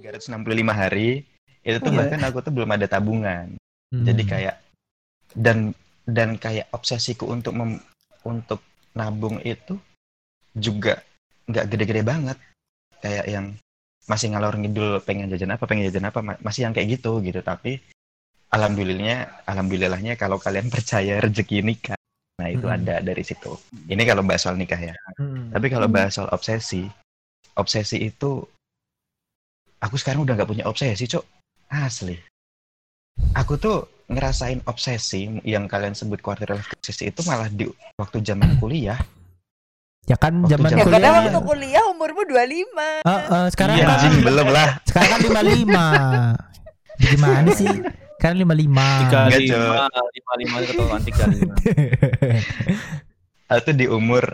365 hari itu tuh Iya. bahkan aku tuh belum ada tabungan. Hmm. Jadi kayak dan dan kayak obsesiku untuk mem- untuk nabung itu juga nggak gede-gede banget. Kayak yang masih ngalor ngidul pengen jajan apa, pengen jajan apa, ma- masih yang kayak gitu gitu. Tapi alhamdulillahnya, alhamdulillahnya kalau kalian percaya rezeki nikah, nah itu Hmm. ada dari situ. Ini kalau bahas soal nikah ya. Hmm. Tapi kalau bahas soal obsesi, obsesi itu aku sekarang udah nggak punya obsesi, Cok. Asli. Aku tuh ngerasain obsesi yang kalian sebut quarter life crisis itu malah di waktu zaman kuliah. Ya kan Waktu zaman Ya Kuliah, karena waktu kuliah umurmu 25. Eh, eh, sekarang Iya, kan belum lah. sekarang kan 55. Gimana sih? Sekarang 55. Tiga Enggak, lima, lima lima ketahuan tiga lima. Aku di umur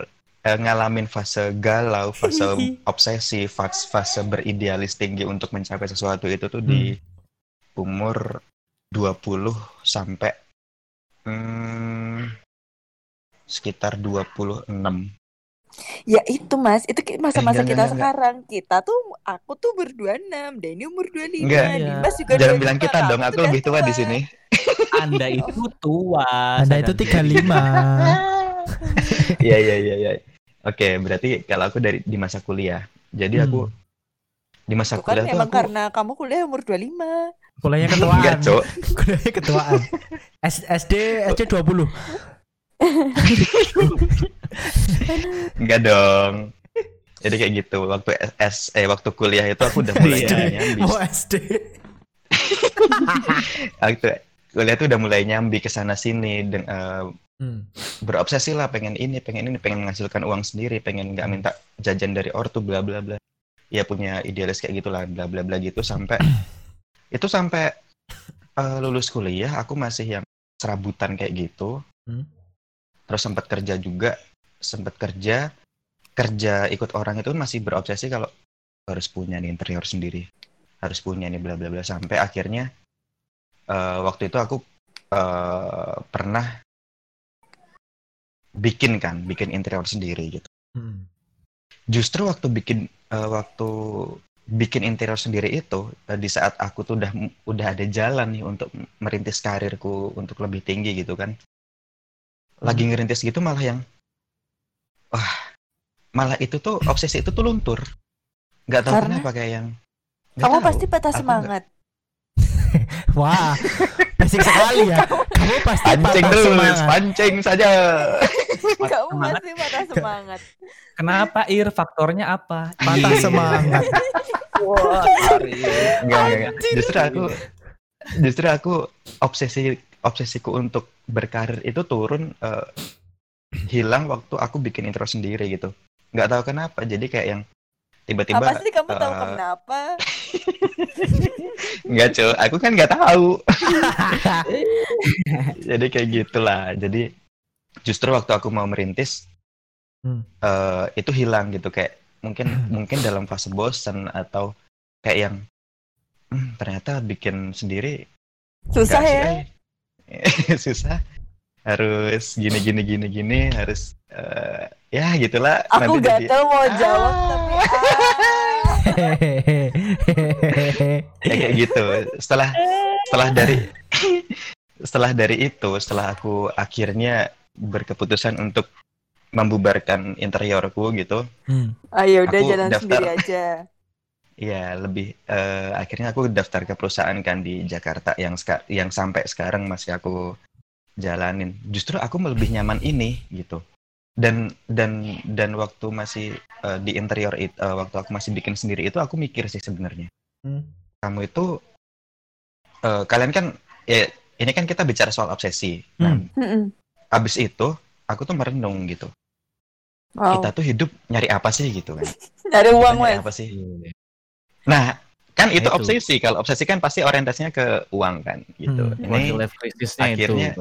ngalamin fase galau, fase obsesi, fase, fase beridealis tinggi untuk mencapai sesuatu itu tuh di umur 20 sampai hmm, sekitar 26. Ya itu mas, itu masa-masa enggak, kita enggak, enggak. sekarang. Kita tuh, aku tuh ber-26, Denny umur 25, Enggak. Dimas juga Jangan 25, bilang kita dong, aku lebih tua di sini. Anda itu tua. Anda itu sadar 35. Iya iya iya iya. Oke, berarti kalau aku dari di masa kuliah. Jadi aku di masa Tuh kan kuliah tuh emang aku karena kamu kuliah umur 25. Kuliahnya ketuaan. enggak, Cok. Kuliahnya ketuaan. S- SD SD 20. Enggak dong. Jadi kayak gitu. Waktu S eh waktu kuliah itu aku udah mulai Iya. nyambi. Oh SD. Waktu kuliah tuh udah mulai nyambi ke sana sini dan eh, Hmm. berobsesi lah pengen ini, pengen ini, pengen menghasilkan uang sendiri, pengen nggak minta jajan dari ortu bla bla bla. Ya punya idealis kayak gitulah bla bla bla gitu sampai itu sampai eh, lulus kuliah aku masih yang serabutan kayak gitu. Hmm. Terus sempat kerja juga, sempat kerja kerja ikut orang itu masih berobsesi kalau harus punya nih interior sendiri, harus punya nih bla bla bla sampai akhirnya eh, waktu itu aku eh, pernah bikin kan, bikin interior sendiri gitu. Hmm. Justru waktu bikin eh, waktu bikin interior sendiri itu eh, di saat aku tuh udah udah ada jalan nih untuk merintis karirku untuk lebih tinggi gitu kan. Lagi ngerintis gitu malah yang wah, malah itu tuh obsesi itu tuh luntur. Nggak tahu Karena? kenapa kayak yang nggak Kamu tahu. pasti patah semangat. Wah, basic sekali ya. Kamu pasti pancing patah terus, semangat. pancing saja. Kamu semangat. pasti patah semangat. Kenapa Ir? Faktornya apa? Patah Iya. semangat. Wah. Enggak, enggak. Justru aku justru aku obsesi obsesiku untuk berkarir itu turun eh, hilang waktu aku bikin intro sendiri gitu. Nggak tahu kenapa. Jadi kayak yang tiba-tiba Apa sih kamu tahu eh, kenapa? nggak cuy, aku kan nggak tahu. Jadi kayak gitulah. Jadi justru waktu aku mau merintis Hmm. eh, itu hilang gitu kayak mungkin mungkin dalam fase bosan atau kayak yang "Hmm, ternyata bikin sendiri Susah ya. eh. susah harus gini gini gini gini harus eh, ya gitulah Aku nanti jadi gatel mau Ah. jawab tapi ah. ya kayak gitu setelah setelah dari setelah dari itu setelah aku akhirnya berkeputusan untuk membubarkan interiorku gitu Hmm. Ayo udah Aku jalan daftar. sendiri aja. ya lebih eh, akhirnya aku daftar ke perusahaan kan di Jakarta yang ska- yang sampai sekarang masih aku jalanin justru aku lebih nyaman ini gitu dan dan dan waktu masih eh, di interior itu waktu aku masih bikin sendiri itu aku mikir sih sebenarnya Hmm. kamu itu eh, kalian kan ya ini kan kita bicara soal obsesi nah Hmm. Mm-mm. abis itu aku tuh merenung gitu Wow. kita tuh hidup nyari apa sih gitu kan Nyari uang nyari apa sih nah kan itu, Itu. obsesi kalau obsesi kan pasti orientasinya ke uang kan gitu Hmm. ini crisisnya itu. akhirnya-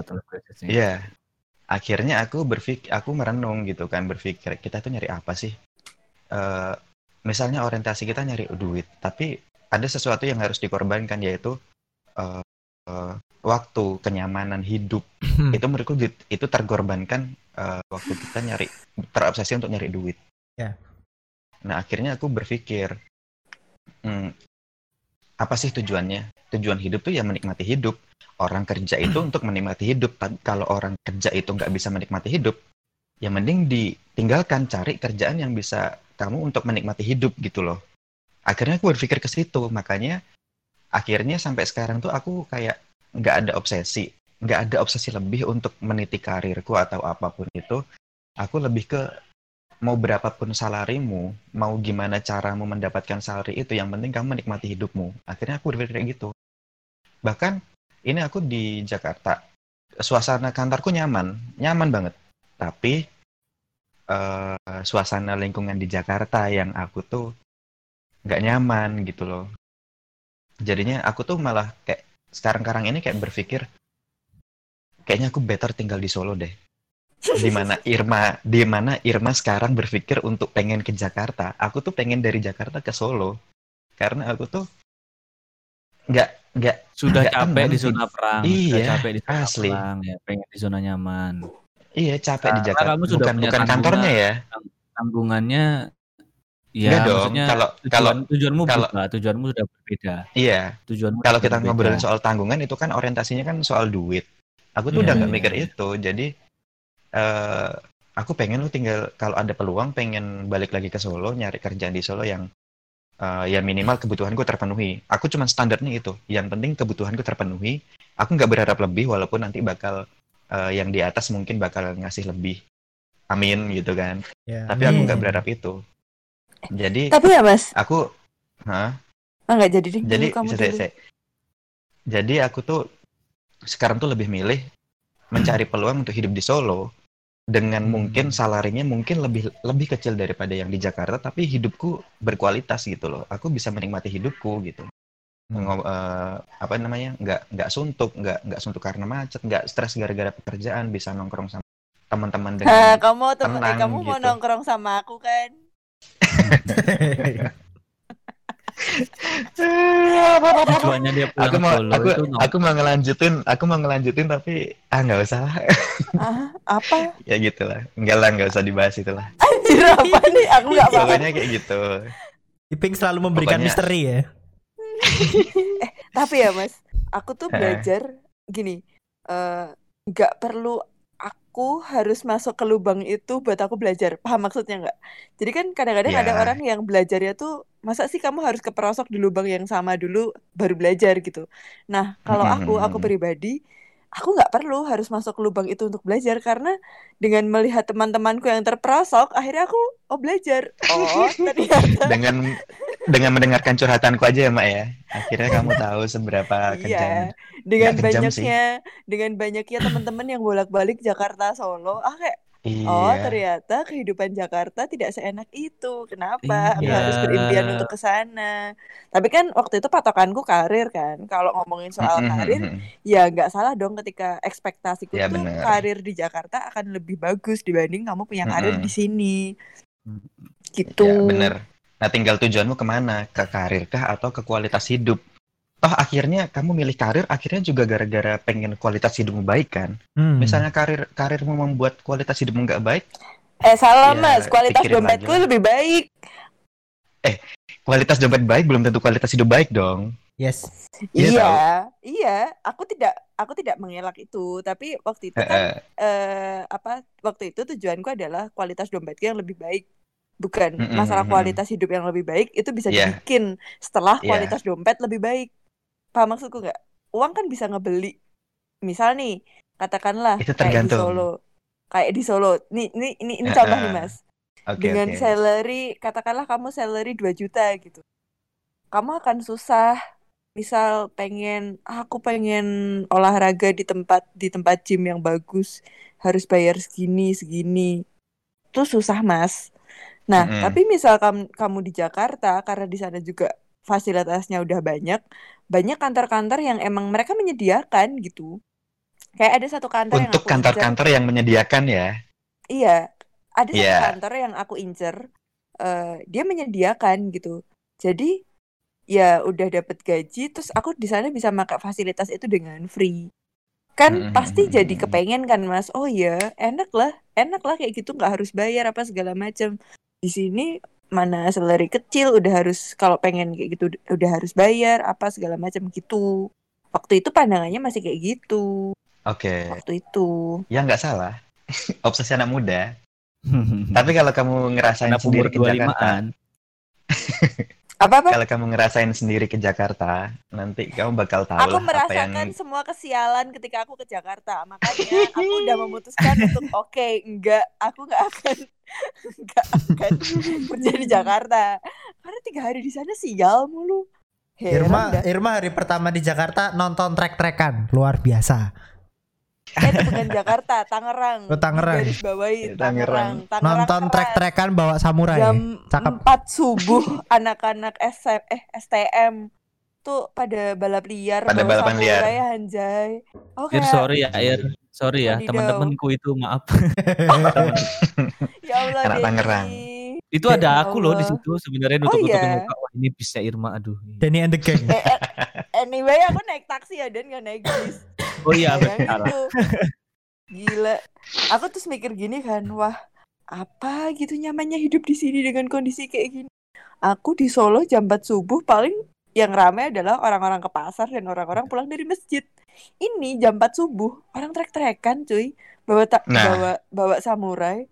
Akhirnya aku berpikir, aku merenung gitu kan, berpikir kita tuh nyari apa sih? Eh, misalnya orientasi kita nyari duit, tapi ada sesuatu yang harus dikorbankan yaitu eh, eh, waktu, kenyamanan hidup. Hmm. Itu menurutku itu terkorbankan eh, waktu kita nyari terobsesi untuk nyari duit. Ya. Nah akhirnya aku berpikir, hmm, apa sih tujuannya? Tujuan hidup tuh ya menikmati hidup. Orang kerja itu untuk menikmati hidup. Kalau orang kerja itu nggak bisa menikmati hidup, ya mending ditinggalkan cari kerjaan yang bisa kamu untuk menikmati hidup gitu loh. Akhirnya aku berpikir ke situ, makanya akhirnya sampai sekarang tuh aku kayak nggak ada obsesi, nggak ada obsesi lebih untuk meniti karirku atau apa pun itu. Aku lebih ke mau berapapun salarimu, mau gimana caramu mendapatkan salary itu, yang penting kamu menikmati hidupmu. Akhirnya aku berpikir kayak gitu. Bahkan ini aku di Jakarta, suasana kantorku nyaman, nyaman banget. Tapi eh, suasana lingkungan di Jakarta yang aku tuh nggak nyaman gitu loh. Jadinya aku tuh malah kayak sekarang-karang ini kayak berpikir kayaknya aku better tinggal di Solo deh. Di mana Irma, di mana Irma sekarang berpikir untuk pengen ke Jakarta. Aku tuh pengen dari Jakarta ke Solo. Karena aku tuh nggak nggak Sudah nggak capek di zona perang, Iya, sudah capek di zona asli. perang, ya pengen di zona nyaman. Iya capek di Karena Jakarta. kamu sudah Bukan bukan kantornya ya. Tanggungannya ya Enggak dong, kalau- tujuan, kalau- tujuanmu kalau- berubah, tujuanmu sudah berbeda. Iya. Tujuanmu Kalau kita berbeda. ngobrolin soal tanggungan itu kan orientasinya kan soal duit. Aku tuh Iya, udah nggak iya, mikir itu. Jadi eh aku pengen lu tinggal kalau ada peluang pengen balik lagi ke Solo nyari kerjaan di Solo yang eh, ya minimal kebutuhanku terpenuhi. Aku cuma standarnya itu. Yang penting kebutuhanku terpenuhi. Aku nggak berharap lebih walaupun nanti bakal eh, yang di atas mungkin bakal ngasih lebih. Amin gitu kan. Ya, Tapi aku nggak berharap itu. Jadi Tapi ya mas, aku Hah? ah, nggak jadi deh. jadi kamu saya- saya- jadi aku tuh sekarang tuh lebih milih mencari peluang untuk hidup di Solo dengan Hmm. mungkin salarinya mungkin lebih lebih kecil daripada yang di Jakarta tapi hidupku berkualitas gitu loh aku bisa menikmati hidupku gitu Hmm. Ngo- eh, apa namanya nggak nggak suntuk nggak nggak suntuk karena macet nggak stres gara-gara pekerjaan bisa nongkrong sama teman-teman dengan kamu tem- eh, tenang kamu mau gitu. nongkrong sama aku kan? Tujuannya dia pulang aku mau Solo aku itu nong- aku mau ngelanjutin aku mau ngelanjutin tapi ah nggak usah lah Ah, apa? ya gitulah enggak lah nggak usah dibahas itulah Anjir apa nih? Aku nggak paham. pokoknya kayak gitu Iping selalu memberikan Pokoknya- misteri ya. Tapi ya mas, aku tuh belajar gini, eh, nggak perlu aku harus masuk ke lubang itu buat aku belajar. Paham maksudnya nggak? Jadi kan kadang-kadang ada Ya. orang yang belajarnya tuh masa sih kamu harus keperosok di lubang yang sama dulu baru belajar? Gitu. Nah kalau aku, aku Mm-mm. pribadi, aku nggak perlu harus masuk ke lubang itu untuk belajar karena dengan melihat teman-temanku yang terperosok, akhirnya aku oh belajar. Oh. Ternyata. Dengan dengan mendengarkan curhatanku aja ya mak ya? Akhirnya kamu tahu seberapa kejam Iya, dengan banyaknya, dengan banyaknya teman-teman yang bolak-balik Jakarta Solo, ah kayak iya oh ternyata kehidupan Jakarta tidak seenak itu. Kenapa? Aku Iya. harus berimpian untuk ke sana. Tapi kan waktu itu patokanku karir kan. Kalau ngomongin soal karir, ya nggak salah dong ketika ekspektasiku Iya, tuh bener. karir di Jakarta akan lebih bagus dibanding kamu punya karir di sini. Gitu. ya bener nah tinggal tujuanmu ke mana ke karir kah atau ke kualitas hidup toh akhirnya kamu milih karir akhirnya juga gara-gara pengen kualitas hidupmu baik kan Hmm. misalnya karir karirmu membuat kualitas hidupmu nggak baik Eh salah Ya, Mas, kualitas dompetku lah. lebih baik. kualitas dompet baik belum tentu kualitas hidup baik dong Yes. Iya Iya, tahu. iya. Aku tidak, aku tidak mengelak itu. Tapi waktu itu kan, eh, apa? Waktu itu tujuanku adalah kualitas dompetku yang lebih baik, bukan masalah kualitas hidup yang lebih baik. Itu bisa Iya. dibikin setelah Iya. kualitas dompet lebih baik. Paham maksudku nggak? Uang kan bisa ngebeli. Misal nih, katakanlah Itu kayak di. Solo, kayak di Solo. Nih, ini, ini, ini contoh nih. Mas. oke Dengan oke salary, katakanlah kamu salary 2 juta gitu. Kamu akan susah misal pengen "Ah, aku pengen olahraga di tempat di tempat gym yang bagus harus bayar segini segini itu susah mas nah Mm-mm. tapi misal kamu kamu di Jakarta karena di sana juga fasilitasnya udah banyak banyak kantor-kantor yang emang mereka menyediakan gitu. Kayak ada satu kantor yang untuk kantor-kantor yang menyediakan ya? Iya ada satu Iya. kantor yang aku incer eh, dia menyediakan gitu. Jadi ya udah dapat gaji terus aku di sana bisa pakai fasilitas itu dengan free. Kan Mm-mm, pasti jadi kepengen kan mas? Oh ya enak lah enak lah kayak gitu nggak harus bayar apa segala macam di sini mana salary kecil udah harus kalau pengen kayak gitu udah harus bayar apa segala macam gitu waktu itu pandangannya masih kayak gitu Oke, waktu itu ya nggak salah. Obsesi anak muda. Tapi kalau kamu ngerasain Anak sendiri ke Jakarta, 25-an. apa apa? Kalau kamu ngerasain sendiri ke Jakarta, nanti kamu bakal tahu aku lah apa yang merasakan semua kesialan ketika aku ke Jakarta. Makanya aku udah memutuskan untuk oke enggak aku nggak akan nggak akan kerja di Jakarta. Karena tiga hari di sana sial mulu. Heran Irma dah. Irma hari pertama di Jakarta nonton trek-trekan. Luar biasa. Eh itu bukan Jakarta Tangerang Oh, Tangerang. garis bawahi Ya, Tangerang. Tangerang Nonton trek-trekan bawa samurai. jam Cakep. 4 subuh anak-anak SM eh STM tuh pada balap liar Pada bawa balapan liar. samurai, anjay oh Ir sorry ya Ir sorry ya teman-temanku itu maaf ya Allah Anak. Tangerang. itu ada aku loh di situ sebenarnya Oh, nutup nutupin iya? muka wah ini bisa Irma aduh Danny and the Gang. Eh, eh, anyway aku naik taksi ya dan gak naik bis oh iya tuh. gila aku terus mikir gini kan wah apa gitu nyamannya hidup di sini dengan kondisi kayak gini aku di Solo jam 4 subuh paling yang ramai adalah orang-orang ke pasar dan orang-orang pulang dari masjid ini jam 4 subuh orang trek-trekan cuy bawa ta- Nah. bawa bawa samurai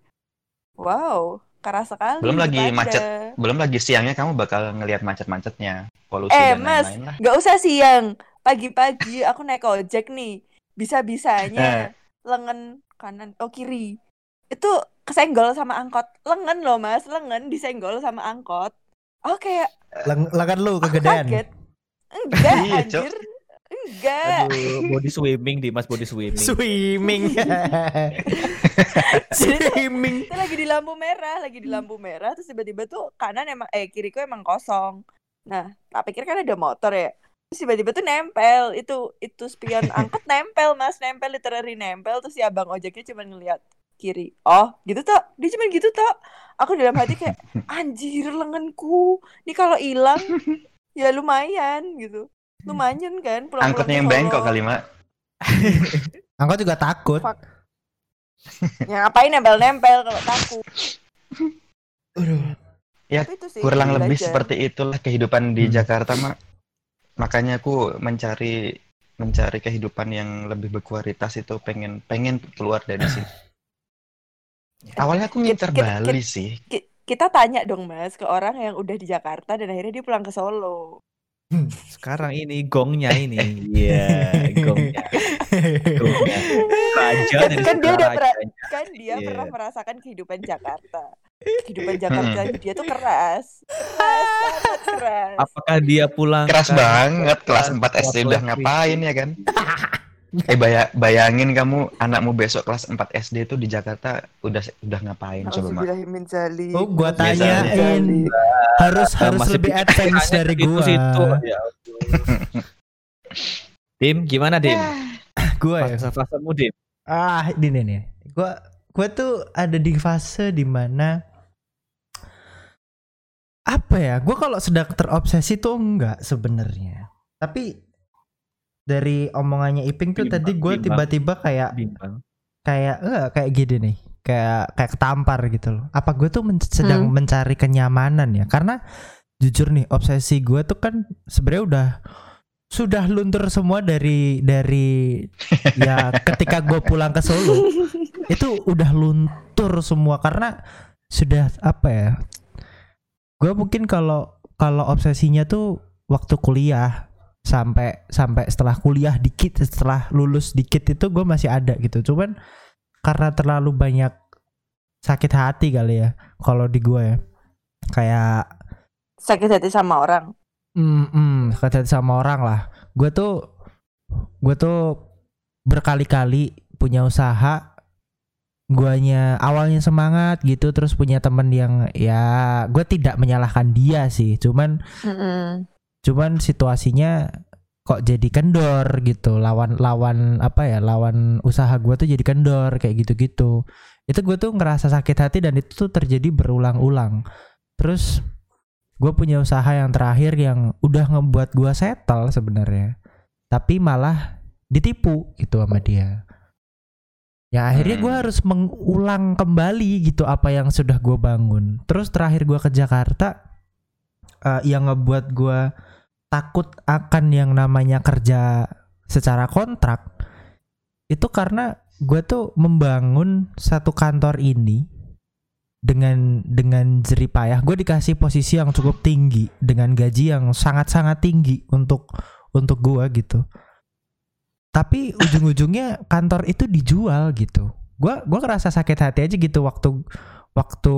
wow keras sekali Belum lagi Anda. macet. belum lagi siangnya kamu bakal ngelihat macet-macetnya, polusi Eh dan mas, lain-lain lah. nggak usah siang. Pagi-pagi aku naik ojek nih. Eh. Bisa-bisanya lengan kanan oh kiri. Itu kesenggol sama angkot. Lengan loh mas, lengan disenggol sama angkot. Oh kayak Leng lengan lu kegedean. kaget. Enggak Iya, anjir. Enggak. aduh body swimming di mas body swimming Swimming. Swimming. Kita lagi di lampu merah, lagi di lampu merah terus tiba-tiba tuh kanan emang eh kiriku emang kosong. Nah, tak pikir kan ada motor ya. Terus tiba-tiba tuh nempel itu itu spion angkot nempel mas nempel literally nempel terus si abang ojeknya cuma ngeliat kiri oh gitu toh dia cuma gitu toh aku dalam hati kayak anjir lenganku ini kalau hilang ya lumayan gitu lumayan kan pulang Angkotnya yang bengkok kali, Mak. Angkot juga takut. Fuck. ya ngapain nempel-nempel kalau takut Aduh. Ya, Tapi itu sih, Kurang lebih seperti itulah kehidupan di Hmm. Jakarta, Mak. Makanya aku mencari mencari kehidupan yang lebih berkualitas itu pengen pengen keluar dari sini. Awalnya aku ngincer Kit- kit- Bali sih. Ki- kita tanya dong mas ke orang yang udah di Jakarta dan akhirnya dia pulang ke Solo. sekarang ini gongnya ini iya gongnya gongnya raja Kan- dari kan dia udah pernah-. Kan dia Iya. pernah merasakan kehidupan Jakarta. Kehidupan Jakarta dia tuh keras. Keras, sangat keras. apakah dia pulang Keras karena- banget kelas 4 kelas SD udah ngapain ya kan? Eh baya- bayangin kamu anakmu besok kelas 4 SD itu di Jakarta udah udah ngapain coba, Mak? Oh, gua tanyain. harus Eh, harus masih lebih advance dari gua. situ, ya. Dim, gimana Dim? Gua ya. Fase-fasemu Dim. Ah, ini nih. Gua gua tuh ada di fase di mana apa ya? Gua kalau sedang terobsesi tuh enggak sebenarnya. Tapi dari omongannya Iping tuh Bimbang, tadi gue tiba-tiba kayak Bimbang. kayak enggak kayak gini nih kayak kayak ketampar gitu loh apa gue tuh men- sedang Hmm. mencari kenyamanan ya karena jujur nih obsesi gue tuh kan sebenarnya udah sudah luntur semua dari dari ya ketika gue pulang ke Solo itu udah luntur semua karena sudah apa ya gue mungkin kalau kalau obsesinya tuh waktu kuliah sampai sampai setelah kuliah dikit setelah lulus dikit itu gue masih ada gitu. Cuman karena terlalu banyak sakit hati kali ya kalau di gue ya. Kayak Sakit hati sama orang. mm, mm, sakit hati sama orang lah. Gue tuh gue tuh berkali-kali punya usaha guanya awalnya semangat gitu terus punya temen yang ya gue tidak menyalahkan dia sih. Cuman Mm-mm. cuman situasinya kok jadi kendor gitu. Lawan lawan apa ya lawan usaha gue tuh jadi kendor kayak gitu-gitu. Itu gue tuh ngerasa sakit hati dan itu tuh terjadi berulang-ulang. Terus gue punya usaha yang terakhir yang udah ngebuat gue settle sebenarnya tapi malah ditipu gitu sama dia Ya akhirnya gue Hmm. harus mengulang kembali gitu apa yang sudah gue bangun. Terus terakhir gue ke Jakarta, eh, yang ngebuat gue takut akan yang namanya kerja secara kontrak itu karena gue tuh membangun satu kantor ini dengan dengan jerih payah. Gue dikasih posisi yang cukup tinggi dengan gaji yang sangat sangat tinggi untuk untuk gue gitu tapi ujung-ujungnya kantor itu dijual gitu. Gua gua ngerasa sakit hati aja gitu waktu waktu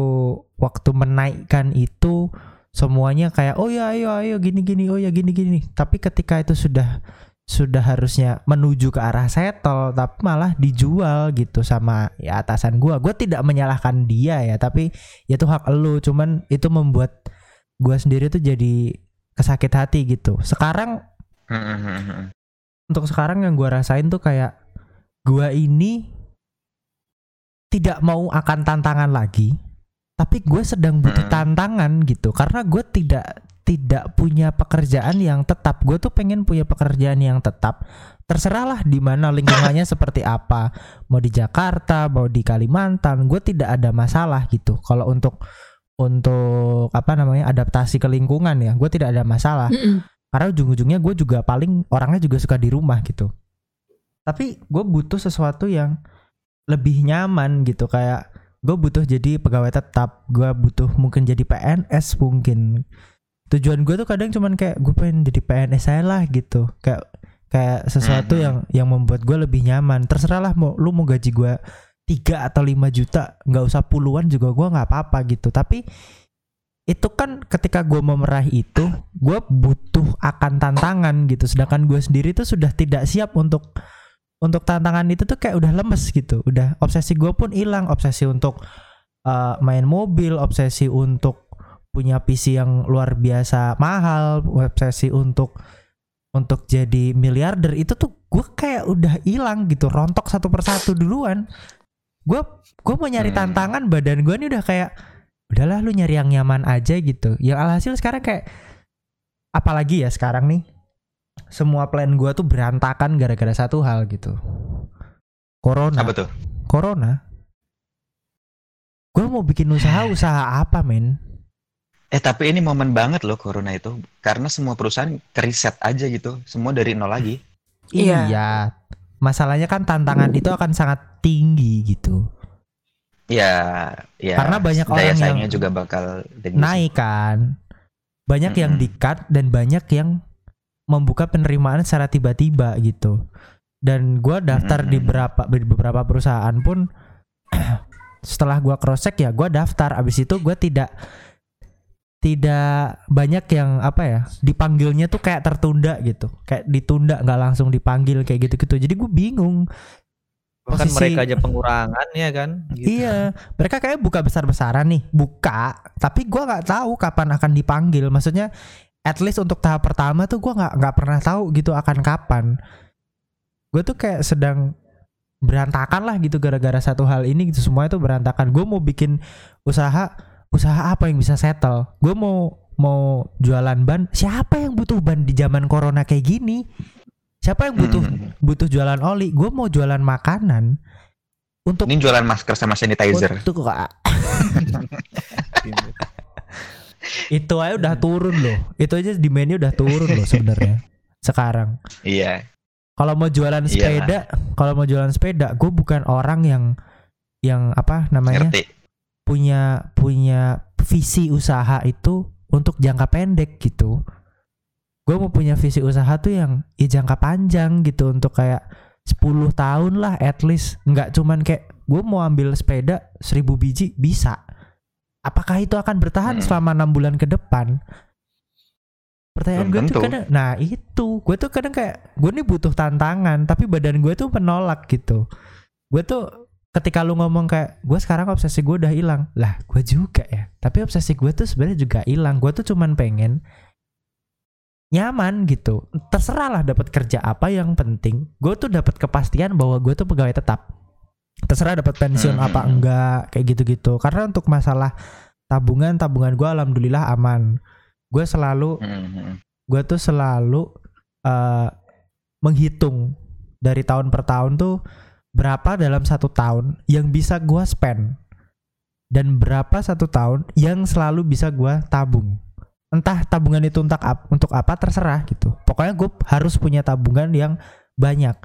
waktu menaikkan itu semuanya kayak oh ya ayo ayo gini gini oh ya gini gini. Tapi ketika itu sudah sudah harusnya menuju ke arah settle tapi malah dijual gitu sama ya atasan gua. Gua tidak menyalahkan dia ya tapi ya itu hak elu. Cuman itu membuat gua sendiri tuh jadi kesakit hati gitu. Sekarang Hmm, untuk sekarang yang gua rasain tuh kayak gua ini tidak mau akan tantangan lagi tapi gue sedang butuh Hmm. tantangan gitu. Karena gue tidak tidak punya pekerjaan yang tetap. Gue tuh pengen punya pekerjaan yang tetap. Terserahlah di mana lingkungannya seperti apa. Mau di Jakarta mau di Kalimantan gue tidak ada masalah gitu. Kalau untuk untuk apa namanya adaptasi ke lingkungan ya gue tidak ada masalah. Mm-mm. Karena ujung-ujungnya gue juga paling orangnya juga suka di rumah gitu. Tapi gue butuh sesuatu yang lebih nyaman gitu kayak gue butuh jadi pegawai tetap gue butuh mungkin jadi PNS mungkin. Tujuan gue tuh kadang cuman kayak gue pengen jadi PNS saya lah gitu. Kayak kayak sesuatu Mhm. yang yang membuat gue lebih nyaman. Terserah lah mau lu mau gaji gue 3 atau 5 juta nggak usah puluhan juga gue nggak apa-apa gitu. Tapi itu kan ketika gue mau meraih itu gue butuh akan tantangan gitu. Sedangkan gue sendiri tuh sudah tidak siap untuk untuk tantangan itu tuh kayak udah lemes gitu. Udah obsesi gue pun hilang. Obsesi untuk uh, main mobil obsesi untuk punya PC yang luar biasa mahal obsesi untuk untuk jadi miliarder. Itu tuh gue kayak udah hilang gitu. Rontok satu persatu duluan. Gue gue mau nyari Hmm. tantangan badan gue nih udah kayak udahlah lu nyari yang nyaman aja gitu. Yang alhasil sekarang kayak apalagi ya sekarang nih semua plan gue tuh berantakan gara-gara satu hal gitu. Corona. Apa tuh? corona. Gue mau bikin usaha usaha apa men? Eh tapi ini momen banget loh corona itu. Karena semua perusahaan keriset aja gitu, semua dari nol lagi. Iya. iya. Masalahnya kan tantangan itu akan sangat tinggi gitu Ya, ya. Karena banyak daya orang yang juga bakal naik kan. Banyak yang Mm-mm. di cut dan banyak yang membuka penerimaan secara tiba-tiba gitu. Dan gua daftar di Mm-mm. beberapa di beberapa perusahaan pun setelah gua cross check ya gua daftar. Abis itu gua tidak tidak banyak yang apa ya dipanggilnya tuh kayak tertunda gitu. Kayak ditunda nggak langsung dipanggil kayak gitu-gitu. Jadi gue bingung Bahkan Posisi- mereka aja pengurangan ya kan. Gitu. Iya, mereka kayak buka besar-besaran nih, buka. Tapi gua nggak tahu kapan akan dipanggil. Maksudnya, at least untuk tahap pertama tuh gua nggak nggak pernah tahu gitu akan kapan. Gue tuh kayak sedang berantakan lah gitu gara-gara satu hal ini gitu semua itu berantakan. Gue mau bikin usaha, usaha apa yang bisa settle? Gue mau mau jualan ban. Siapa yang butuh ban di zaman corona kayak gini? Siapa yang butuh Hmm. butuh jualan oli? Gue mau jualan makanan untuk Ini jualan masker sama sanitizer. untuk itu aja udah turun loh. Itu aja demandnya udah turun loh sebenarnya. Sekarang Iya. kalau mau jualan Iyalah. sepeda, kalau mau jualan sepeda, gue bukan orang yang yang apa namanya Ngerti. punya punya visi usaha itu untuk jangka pendek gitu. Gue mau punya visi usaha tuh yang ya jangka panjang gitu untuk kayak 10 tahun lah at least. Nggak cuman kayak gue mau ambil sepeda 1000 biji bisa. Apakah itu akan bertahan Hmm. selama enam bulan ke depan? Pertanyaan gue tuh kadang nah itu. Gue tuh kadang kayak gue nih butuh tantangan tapi badan gue tuh menolak gitu. Gue tuh ketika lu ngomong kayak gue sekarang obsesi gue udah hilang. Lah gue juga ya. Tapi obsesi gue tuh sebenarnya juga hilang. Gue tuh cuman pengen nyaman gitu. Terserah lah dapat kerja apa yang penting. Gue tuh dapat kepastian bahwa gue tuh pegawai tetap. Terserah dapat pensiun Hmm. apa enggak kayak gitu-gitu. Karena untuk masalah tabungan tabungan gue alhamdulillah aman. Gue selalu Hmm. gue tuh selalu eh, menghitung dari tahun per tahun tuh berapa dalam satu tahun yang bisa gua spend. Dan berapa satu tahun yang selalu bisa gua tabung entah tabungan itu untuk ap- untuk apa terserah gitu. Pokoknya gue harus punya tabungan yang banyak.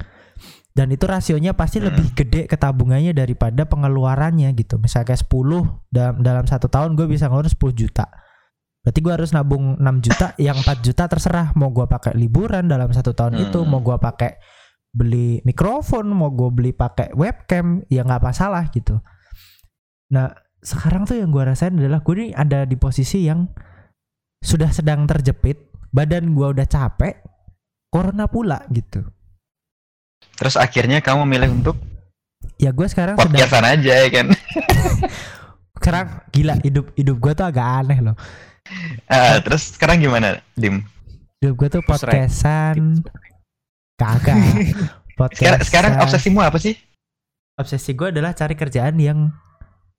Dan itu rasionya pasti Hmm. lebih gede ke tabungannya daripada pengeluarannya gitu. Misalnya kayak 10 dalam dalam satu tahun gue bisa ngeluarin 10 juta. Berarti gue harus nabung 6 juta yang 4 juta terserah. Mau gue pakai liburan dalam satu tahun Hmm. itu mau gue pakai beli mikrofon mau gue beli pakai webcam ya nggak masalah gitu. Nah sekarang tuh yang gue rasain adalah gue nih ada di posisi yang sudah sedang terjepit badan gue udah capek corona pula gitu. Terus akhirnya kamu milih untuk ya gue sekarang sedang podcastan aja ya kan. sekarang gila hidup hidup gue tuh agak aneh loh. Ah, terus sekarang gimana, Dim? hidup gue tuh podcastan. Kagak. Sekarang, podcastan. sekarang obsesimu apa sih? obsesi gue adalah cari kerjaan yang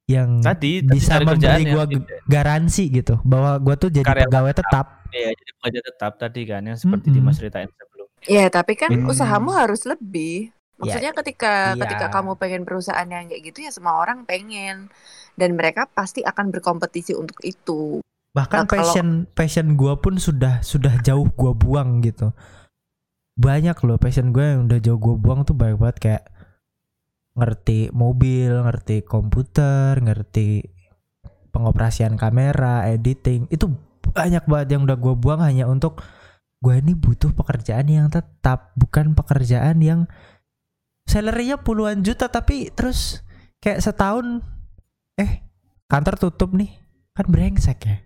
yang Tadi bisa memberi gue garansi gitu bahwa gue tuh jadi Karyawan pegawai tetap Iya, jadi pekerja tetap tadi kan yang seperti Mm-mm. Dimas ceritain sebelum. Ya, tapi kan Hmm. usahamu harus lebih. Maksudnya ketika iya. ketika kamu pengen perusahaan yang kayak gitu ya semua orang pengen dan mereka pasti akan berkompetisi untuk itu. bahkan Nah, kalau- passion passion gue pun sudah sudah jauh gue buang gitu banyak loh passion gue yang udah jauh gue buang tuh banyak banget kayak ngerti mobil ngerti komputer ngerti pengoperasian kamera editing itu banyak banget yang udah gue buang hanya untuk gue ini butuh pekerjaan yang tetap bukan pekerjaan yang salary-nya puluhan juta tapi terus kayak setahun eh kantor tutup nih. Kan brengsek ya.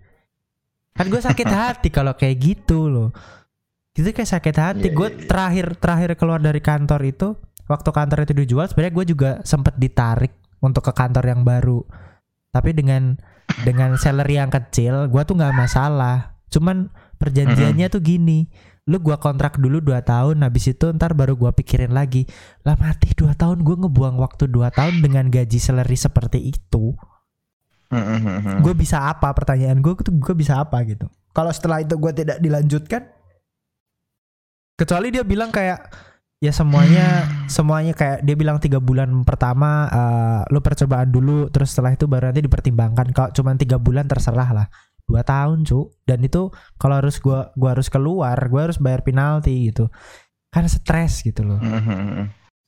Kan gue sakit hati kalau kayak gitu loh. Itu kayak sakit hati. Iya, gue iya, iya. terakhir terakhir keluar dari kantor itu waktu kantor itu dijual sebenarnya gue juga sempet ditarik untuk ke kantor yang baru. Tapi dengan dengan salary yang kecil gue tuh nggak masalah. Cuman perjanjiannya tuh gini lu gua kontrak dulu 2 tahun habis itu ntar baru gua pikirin lagi lah mati 2 tahun gue ngebuang waktu 2 tahun dengan gaji salary seperti itu. Hmm, hmm, hmm, hmm. gue bisa apa? Pertanyaan gue tuh gue bisa apa gitu? Kalau setelah itu gue tidak dilanjutkan? Kecuali dia bilang kayak ya semuanya semuanya kayak dia bilang tiga bulan pertama eh, lu percobaan dulu terus setelah itu baru nanti dipertimbangkan. Kalau cuma tiga bulan terserah lah. Dua tahun cu dan itu kalau harus gua gua harus keluar gua harus bayar penalti gitu. Kan stres gitu loh. Hmm, hmm, hmm.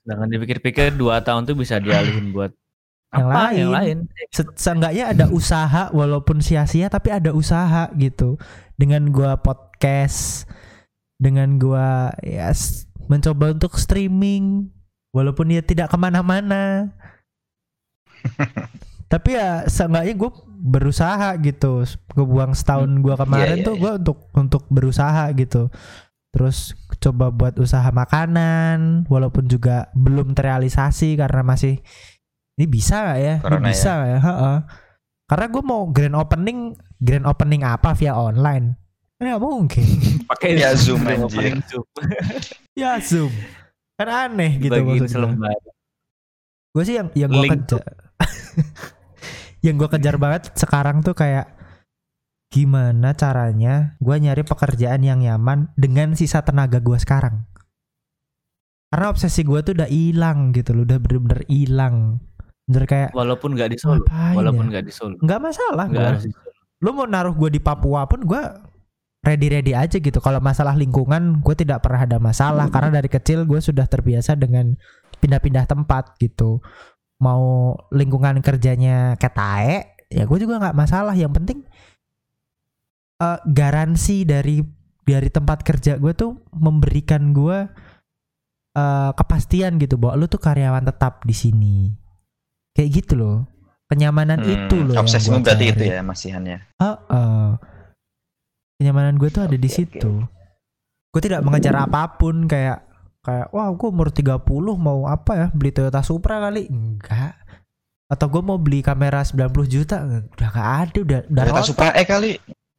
Sedangkan dipikir-pikir dua tahun tuh bisa dialihin buat Yang apa? Lain. yang lain. Se- seenggaknya ada usaha walaupun sia-sia tapi ada usaha gitu. Dengan gua podcast dengan gua ya mencoba untuk streaming walaupun ya tidak ke mana-mana tapi ya seenggaknya gue berusaha gitu ngebuang setahun gua kemarin Iya, iya, tuh iya. gua untuk untuk berusaha gitu terus coba buat usaha makanan walaupun juga belum terrealisasi karena masih ini bisa gak ya? Ini Corona ya. bisa gak ya? Heeh. Karena gue mau grand opening, grand opening apa via online? Nggak mungkin. Pakai Ya, Zoom, anjir. Zoom. ya zoom. Kan aneh gitu Bagiin maksudnya. selembar. Gue sih yang yang gue Link kejar, yang gue kejar banget sekarang tuh kayak gimana caranya gue nyari pekerjaan yang nyaman dengan sisa tenaga gue sekarang. Karena obsesi gue tuh udah hilang gitu loh, udah bener-bener hilang. Bener kayak Walaupun nggak di Solo. Walaupun ya? nggak di Solo. nggak masalah gue. harus Solo. lu mau naruh gue di Papua pun gue ready ready aja gitu. Kalau masalah lingkungan gue tidak pernah ada masalah. Karena dari kecil gue sudah terbiasa dengan pindah-pindah tempat gitu. Mau lingkungan kerjanya ketae ya gue juga nggak masalah. Yang penting eh, garansi dari dari tempat kerja gue tuh memberikan gue eh, kepastian gitu bahwa lu tuh karyawan tetap di sini. Kayak gitu loh. Kenyamanan Hmm, itu loh Obsesimu berarti itu cari. ya? Masihannya. Heeh. Kenyamanan gue tuh ada di Oke, situ. Gue tidak mengejar apa pun kayak kayak wah gue umur 30 mau apa ya beli Toyota Supra kali enggak atau gue mau beli kamera 90 juta udah gak ada udah udah Toyota. Supra E kali.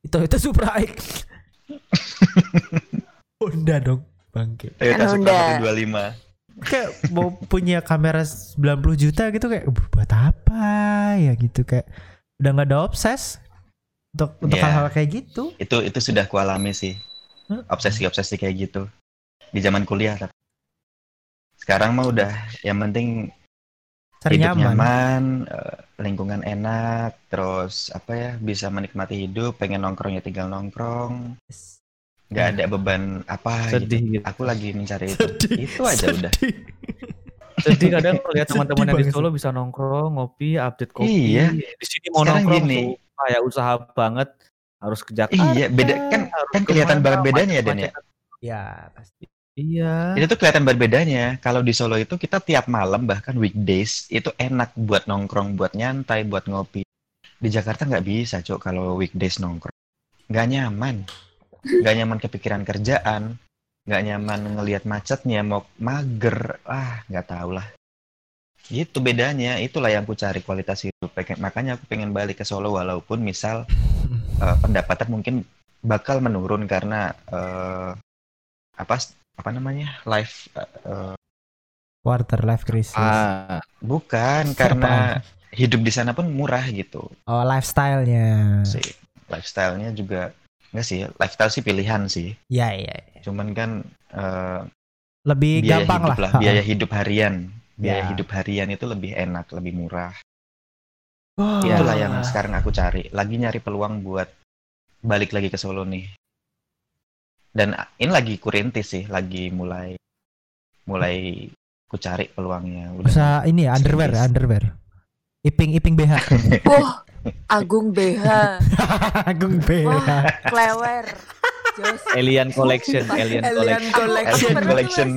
Toyota Supra X Honda dong bangke Toyota Kan Supra Honda. 125. kayak mau punya kamera 90 juta gitu kayak buat apa ya gitu kayak udah nggak ada obses untuk untuk Iya. hal-hal kayak gitu Itu itu sudah kualami sih. Hmm. Obsesi-obsesi kayak gitu. Di zaman kuliah tapi. Sekarang mah udah yang penting Cari hidup nyaman. nyaman, eh, lingkungan enak, terus apa ya bisa menikmati hidup, pengen nongkrong ya tinggal nongkrong, nggak ada beban apa Sedih gitu. gitu. Aku lagi mencari itu. Sedih, Itu aja udah. sedih. Sedih kadang lihat teman-teman yang di Solo bisa nongkrong, ngopi, update kopi. Iya. Di sini mau Sekarang nongkrong gini. tuh kayak usaha banget harus ke Jakarta. Iya, beda kan kan kelihatan banget bedanya ya Dan ya. macet-macet. Ya, pasti. Iya. Itu tuh kelihatan banget bedanya. Kalau di Solo itu kita tiap malam bahkan weekdays itu enak buat nongkrong, buat nyantai, buat ngopi. Di Jakarta nggak bisa, Cok, kalau weekdays nongkrong. Nggak nyaman. Nggak nyaman kepikiran kerjaan. Nggak nyaman ngelihat macetnya, mau mager. Ah, nggak tahu lah. Itu bedanya. Itulah yang aku cari kualitas hidup. Pengen- Makanya aku pengen balik ke Solo walaupun misal eh, pendapatan mungkin bakal menurun karena eh, apa apa namanya life eh, Quarter life crisis. Ah, bukan karena hidup di sana pun murah gitu Oh, lifestyle-nya. sih lifestyle-nya juga enggak sih lifestyle sih pilihan sih Ya, ya. ya. cuman kan eh, Lebih gampang hidup lah. biaya hidup harian biaya Ya. hidup harian itu lebih enak lebih murah Oh. Ya. itulah yang sekarang aku cari lagi nyari peluang buat balik lagi ke Solo nih dan ini lagi kurintis sih lagi mulai mulai ku cari peluangnya udah Bisa ini ya, underwear, serius. underwear. Iping iping BH. Wah, Agung BH. Agung BH. Wah, klewer. Alien Collection, Alien Alien Collection. Collection. Alien Collection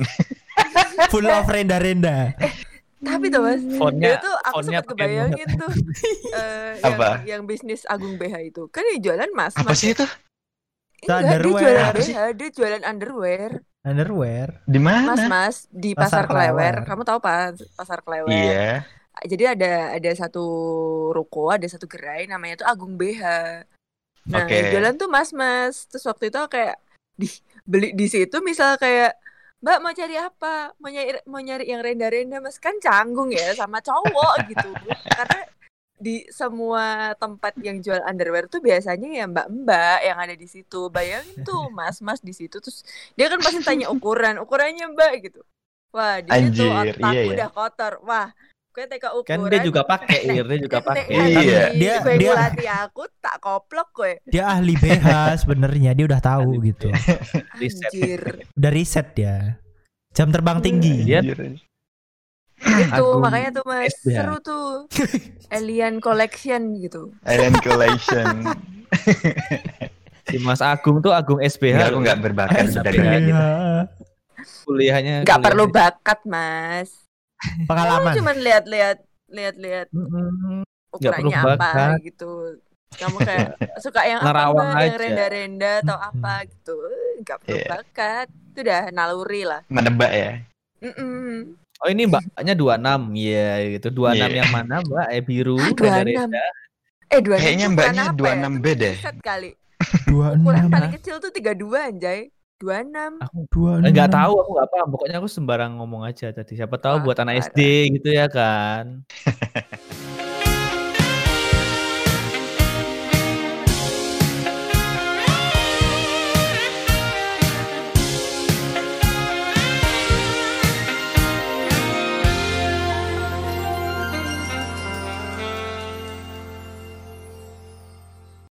Full of renda-renda. Tapi tuh mas, Fontnya- itu tuh aku fontnya sempat pakai kebayangin tuh eh, yang, Apa? yang bisnis Agung BH itu kan dia jualan mas. apa mas. sih itu Enggak, dia Underwear. jualan Apa sih? BH, dia jualan underwear. Underwear. di mana Mas mas di Pasar pasar, Klewer. Klewer. Kamu tahu pas pasar Klewer? iya Jadi ada ada satu ruko, ada satu gerai namanya tuh Agung BH. Nah, yang jualan tuh mas-mas. Terus waktu itu kayak di beli di situ misal kayak Mbak mau cari apa? Mau nyari mau nyari yang renda-renda mas kan canggung ya sama cowok gitu. Karena di semua tempat yang jual underwear tuh biasanya ya mbak-mbak yang ada di situ. Bayangin tuh mas-mas di situ terus dia kan pasti tanya ukuran, ukurannya mbak gitu. Wah, di situ otak iya ya. udah kotor. Wah, gue teka ukuran. Kan dia juga pakai, Ir, dia juga pakai. Iya. Dia- gue dia- ngelatih aku tak koplok gue. Dia ahli BH sebenarnya, dia udah tahu gitu. Riset. Anjir. Udah riset ya. Jam terbang tinggi. Dia-. Itu Agung makanya tuh Mas SBH. seru tuh. Alien Collection gitu. Alien Collection Si Mas Agung tuh Agung SBH. Enggak, aku nggak berbakat gitu Kuliahnya. Gak perlu bakat Mas. Pengalaman. Kamu cuman lihat-lihat lihat-lihat perlu ukurannya apa bakat. gitu. Kamu kayak suka yang apa yang renda-renda atau apa gitu. Gak perlu Iya. bakat. Itu udah naluri lah. menebak ya Mm-mm. Oh ini mbaknya 26 Iya gitu 26 Iya. yang mana mbak Eh biru Ah. 26. Eh 26 Kayaknya mbaknya ukuran apa 26 ya? B deh. kali. Dua Ukuran enam. paling kecil tuh 32 anjay. 26. Dua Eh, Nggak enam. tahu aku nggak paham Pokoknya aku sembarang ngomong aja tadi Siapa tahu Wah, buat anak parah. SD gitu ya kan